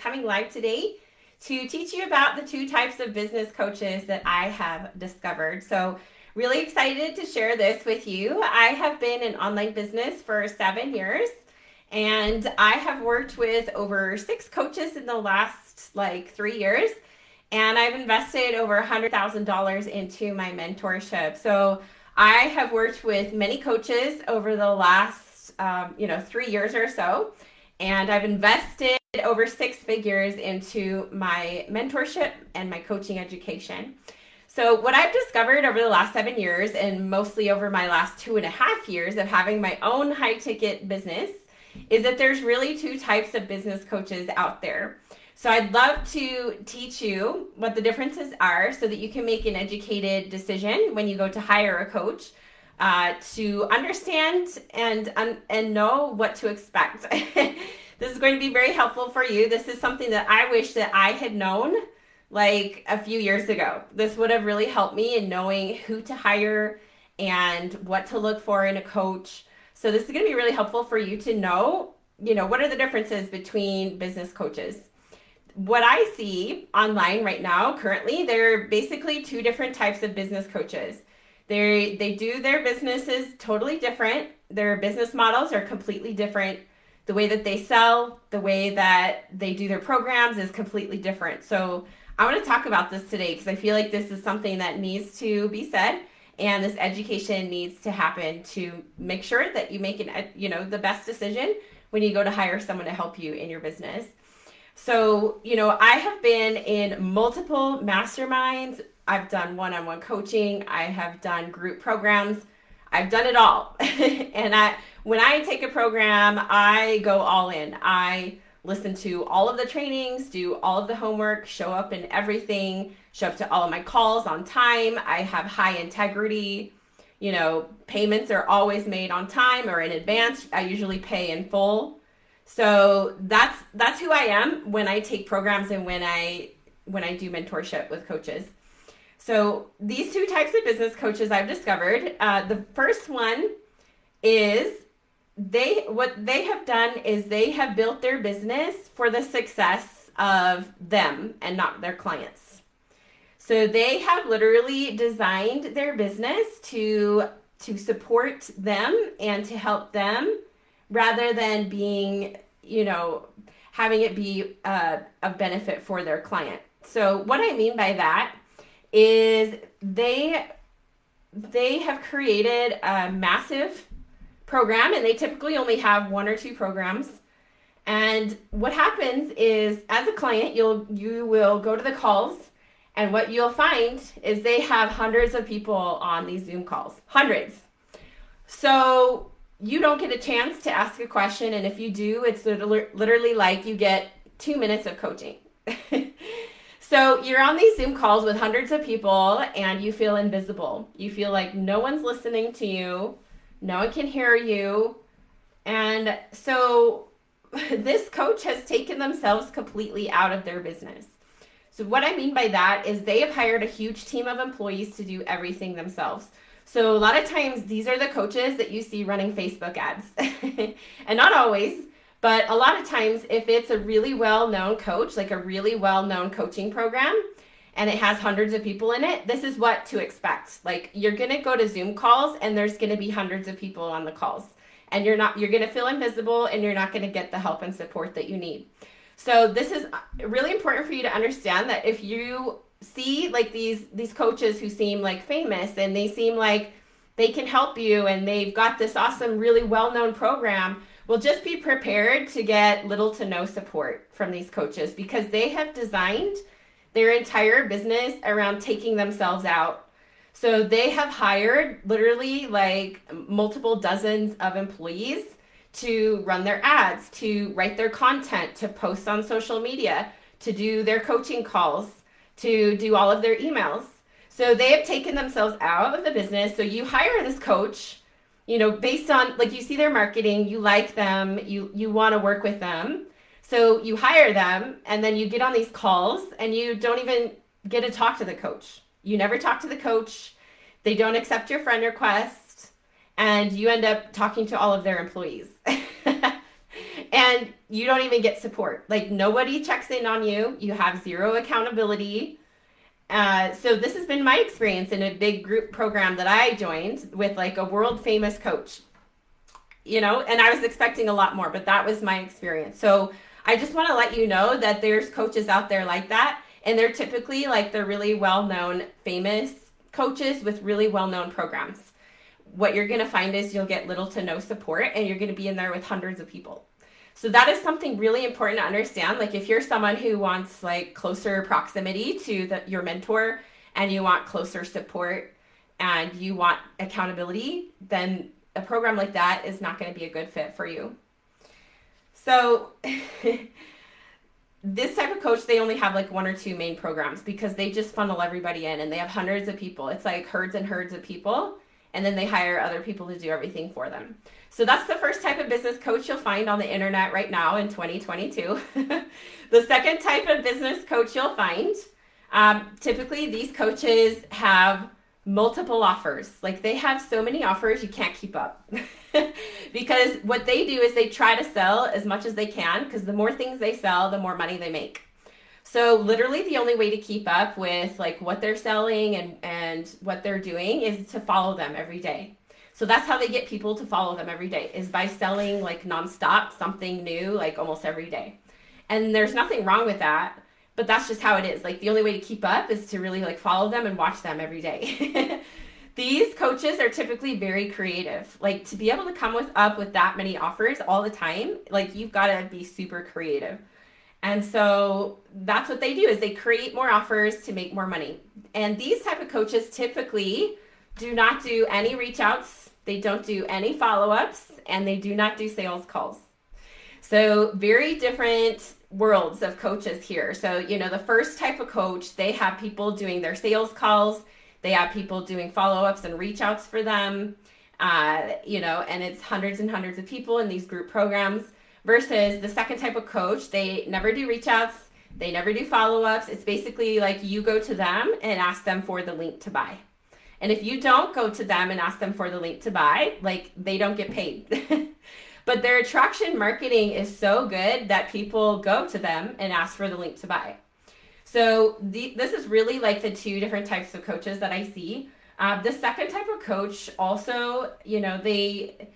coming live today to teach you about the two types of business coaches that I have discovered. So, really excited to share this with you. I have been in online business for seven years, and I have worked with over six coaches in the last like three years. And I've invested over $100,000 into my mentorship. So, I have worked with many coaches over the last, um, you know, three years or so, and I've invested over six figures into my mentorship and my coaching education. So, what I've discovered over the last seven years, and mostly over my last two and a half years of having my own high ticket business, is that there's really two types of business coaches out there. So I'd love to teach you what the differences are so that you can make an educated decision when you go to hire a coach uh, to understand and and know what to expect. this is going to be very helpful for you. This is something that I wish that I had known like a few years ago. This would have really helped me in knowing who to hire and what to look for in a coach. So this is going to be really helpful for you to know, you know, what are the differences between business coaches what I see online right now, currently, there are basically two different types of business coaches. They they do their businesses totally different. Their business models are completely different. The way that they sell, the way that they do their programs is completely different. So I want to talk about this today because I feel like this is something that needs to be said and this education needs to happen to make sure that you make an you know the best decision when you go to hire someone to help you in your business. So, you know, I have been in multiple masterminds. I've done one on one coaching, I have done group programs. I've done it all. and I when I take a program, I go all in. I listen to all of the trainings, do all of the homework, show up in everything, show up to all of my calls on time. I have high integrity. You know, payments are always made on time or in advance. I usually pay in full. So that's that's who I am when I take programs and when I when I do mentorship with coaches. So these two types of business coaches I've discovered. Uh, the first one is they what they have done is they have built their business for the success of them and not their clients. So they have literally designed their business to to support them and to help them rather than being, you know, having it be uh, a benefit for their client. So what I mean by that is they they have created a massive program and they typically only have one or two programs. And what happens is as a client, you'll you will go to the calls and what you'll find is they have hundreds of people on these Zoom calls. Hundreds. So you don't get a chance to ask a question and if you do it's literally like you get two minutes of coaching so you're on these zoom calls with hundreds of people and you feel invisible you feel like no one's listening to you no one can hear you. And so this coach has taken themselves completely out of their business. So what i mean by that is they have hired a huge team of employees to do everything themselves. So a lot of times these are the coaches that you see running Facebook ads. and not always, but a lot of times if it's a really well-known coach, like a really well-known coaching program, and it has hundreds of people in it, this is what to expect. Like you're going to go to Zoom calls and there's going to be hundreds of people on the calls. And you're not you're going to feel invisible and you're not going to get the help and support that you need. So this is uh, really important for you to understand that if you see like these these coaches who seem like famous and they seem like they can help you and they've got this awesome really well-known program well just be prepared to get little to no support from these coaches because they have designed their entire business around taking themselves out so they have hired literally like multiple dozens of employees to run their ads to write their content to post on social media to do their coaching calls to do all of their emails. So they have taken themselves out of the business. So you hire this coach, you know, based on like you see their marketing, you like them, you you want to work with them. So you hire them and then you get on these calls and you don't even get to talk to the coach. You never talk to the coach. They don't accept your friend request and you end up talking to all of their employees. and you don't even get support. Like nobody checks in on you. You have zero accountability. Uh, so this has been my experience in a big group program that I joined with like a world famous coach. You know, and I was expecting a lot more, but that was my experience. So I just want to let you know that there's coaches out there like that, and they're typically like the really well known, famous coaches with really well known programs. What you're going to find is you'll get little to no support, and you're going to be in there with hundreds of people. So that is something really important to understand. Like if you're someone who wants like closer proximity to the, your mentor and you want closer support and you want accountability, then a program like that is not going to be a good fit for you. So this type of coach, they only have like one or two main programs because they just funnel everybody in and they have hundreds of people. It's like herds and herds of people and then they hire other people to do everything for them. So that's the first type of business coach you'll find on the internet right now in 2022. the second type of business coach you'll find, um, typically these coaches have multiple offers. Like they have so many offers, you can't keep up. because what they do is they try to sell as much as they can because the more things they sell, the more money they make. So literally the only way to keep up with like what they're selling and and what they're doing is to follow them every day. So that's how they get people to follow them every day is by selling like nonstop something new like almost every day. And there's nothing wrong with that, but that's just how it is. Like the only way to keep up is to really like follow them and watch them every day. These coaches are typically very creative. Like to be able to come with up with that many offers all the time, like you've got to be super creative. And so that's what they do is they create more offers to make more money. And these type of coaches typically do not do any reach outs, they don't do any follow ups, and they do not do sales calls. So, very different worlds of coaches here. So, you know, the first type of coach, they have people doing their sales calls, they have people doing follow ups and reach outs for them, uh, you know, and it's hundreds and hundreds of people in these group programs. Versus the second type of coach, they never do reach outs, they never do follow ups. It's basically like you go to them and ask them for the link to buy. And if you don't go to them and ask them for the link to buy, like they don't get paid. but their attraction marketing is so good that people go to them and ask for the link to buy. So the, this is really like the two different types of coaches that I see. Uh, the second type of coach also, you know, they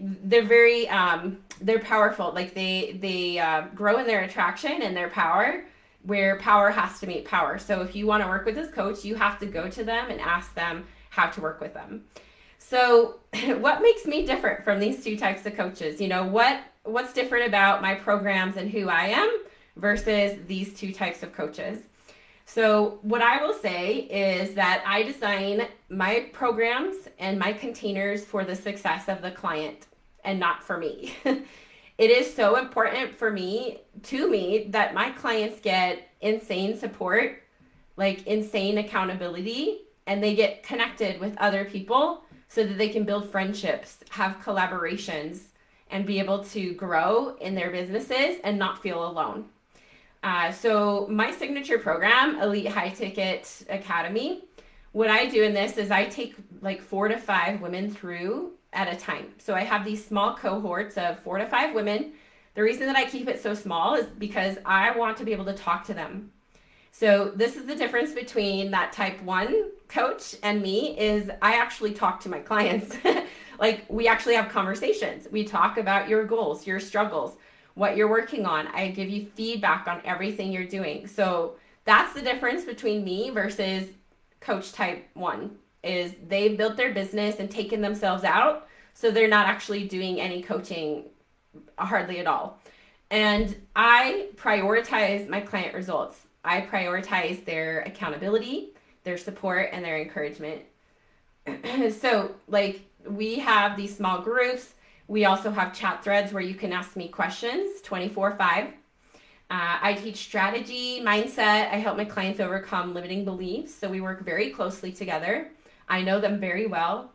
they're very um, they're powerful. Like they they uh, grow in their attraction and their power where power has to meet power. So if you want to work with this coach, you have to go to them and ask them how to work with them. So what makes me different from these two types of coaches? You know, what what's different about my programs and who I am versus these two types of coaches? So, what I will say is that I design my programs and my containers for the success of the client and not for me. it is so important for me to me that my clients get insane support like insane accountability and they get connected with other people so that they can build friendships have collaborations and be able to grow in their businesses and not feel alone uh, so my signature program elite high ticket academy what i do in this is i take like four to five women through at a time. So I have these small cohorts of four to five women. The reason that I keep it so small is because I want to be able to talk to them. So this is the difference between that type 1 coach and me is I actually talk to my clients. like we actually have conversations. We talk about your goals, your struggles, what you're working on. I give you feedback on everything you're doing. So that's the difference between me versus coach type 1 is they've built their business and taken themselves out so they're not actually doing any coaching hardly at all and i prioritize my client results i prioritize their accountability their support and their encouragement so like we have these small groups we also have chat threads where you can ask me questions 24 5 uh, I teach strategy, mindset. I help my clients overcome limiting beliefs. So we work very closely together. I know them very well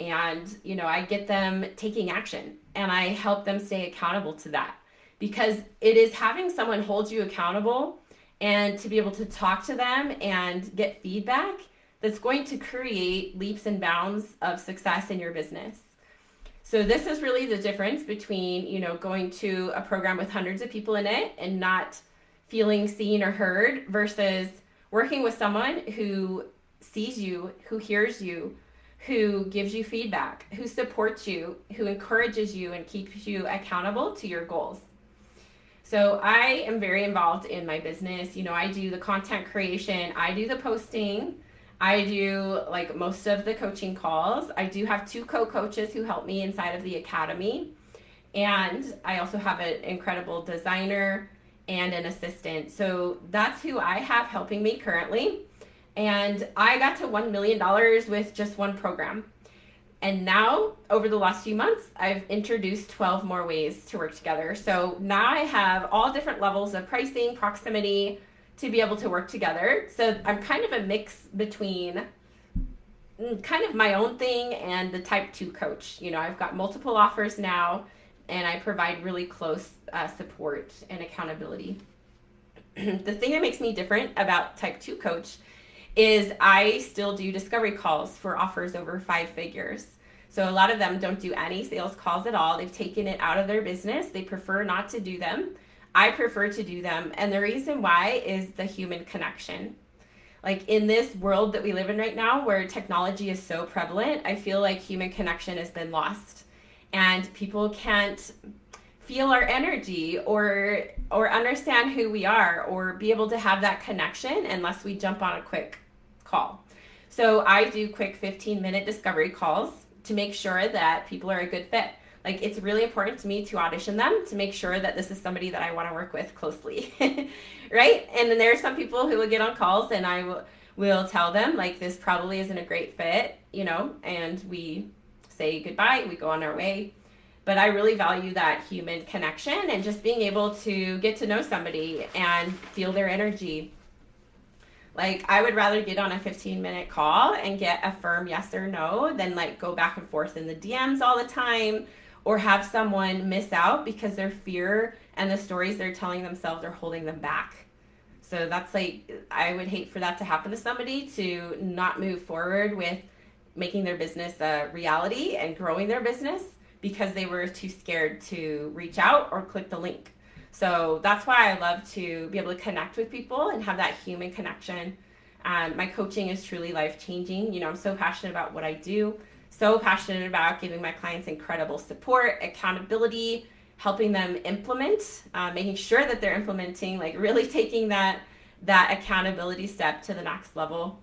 and you know I get them taking action and I help them stay accountable to that because it is having someone hold you accountable and to be able to talk to them and get feedback that's going to create leaps and bounds of success in your business. So this is really the difference between, you know, going to a program with hundreds of people in it and not feeling seen or heard versus working with someone who sees you, who hears you, who gives you feedback, who supports you, who encourages you and keeps you accountable to your goals. So I am very involved in my business. You know, I do the content creation, I do the posting, I do like most of the coaching calls. I do have two co-coaches who help me inside of the academy. And I also have an incredible designer and an assistant. So that's who I have helping me currently. And I got to $1 million with just one program. And now, over the last few months, I've introduced 12 more ways to work together. So now I have all different levels of pricing, proximity to be able to work together. So I'm kind of a mix between mm, kind of my own thing and the type 2 coach. You know, I've got multiple offers now and I provide really close uh, support and accountability. the thing that makes me different about type 2 coach is I still do discovery calls for offers over five figures. So a lot of them don't do any sales calls at all. They've taken it out of their business. They prefer not to do them. I prefer to do them. And the reason why is the human connection. Like in this world that we live in right now where technology is so prevalent, I feel like human connection has been lost. And people can't feel our energy or or understand who we are or be able to have that connection unless we jump on a quick call. So I do quick 15 minute discovery calls to make sure that people are a good fit. Like it's really important to me to audition them to make sure that this is somebody that I want to work with closely. right? And then there are some people who will get on calls and I will will tell them like this probably isn't a great fit, you know, and we say goodbye, we go on our way. But I really value that human connection and just being able to get to know somebody and feel their energy like I would rather get on a 15 minute call and get a firm yes or no than like go back and forth in the DMs all the time or have someone miss out because their fear and the stories they're telling themselves are holding them back. So that's like I would hate for that to happen to somebody to not move forward with making their business a reality and growing their business because they were too scared to reach out or click the link. So that's why I love to be able to connect with people and have that human connection. Um, my coaching is truly life changing. You know, I'm so passionate about what I do, so passionate about giving my clients incredible support, accountability, helping them implement, uh, making sure that they're implementing, like really taking that that accountability step to the next level.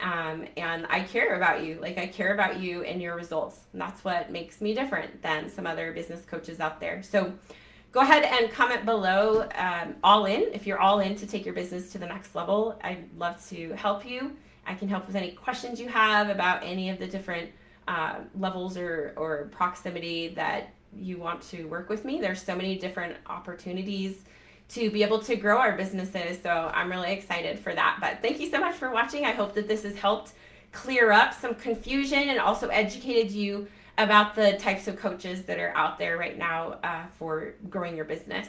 Um, and I care about you. Like I care about you and your results. And that's what makes me different than some other business coaches out there. So go ahead and comment below um, all in if you're all in to take your business to the next level i'd love to help you i can help with any questions you have about any of the different uh, levels or, or proximity that you want to work with me. There's so many different opportunities to be able to grow our businesses so i'm really excited for that. But thank you so much for watching. I hope that this has helped clear up some confusion and also educated you about the types of coaches that are out there right now uh, for growing your business.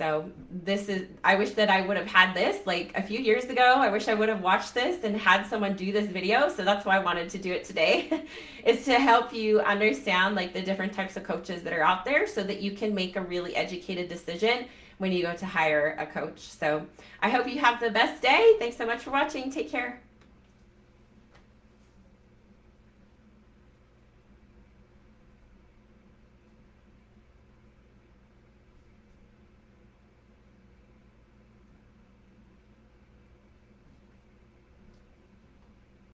So this is I wish that I would have had this like a few years ago. I wish I would have watched this and had someone do this video. So that's why I wanted to do it today. is to help you understand like the different types of coaches that are out there so that you can make a really educated decision when you go to hire a coach. So I hope you have the best day. Thanks so much for watching. Take care.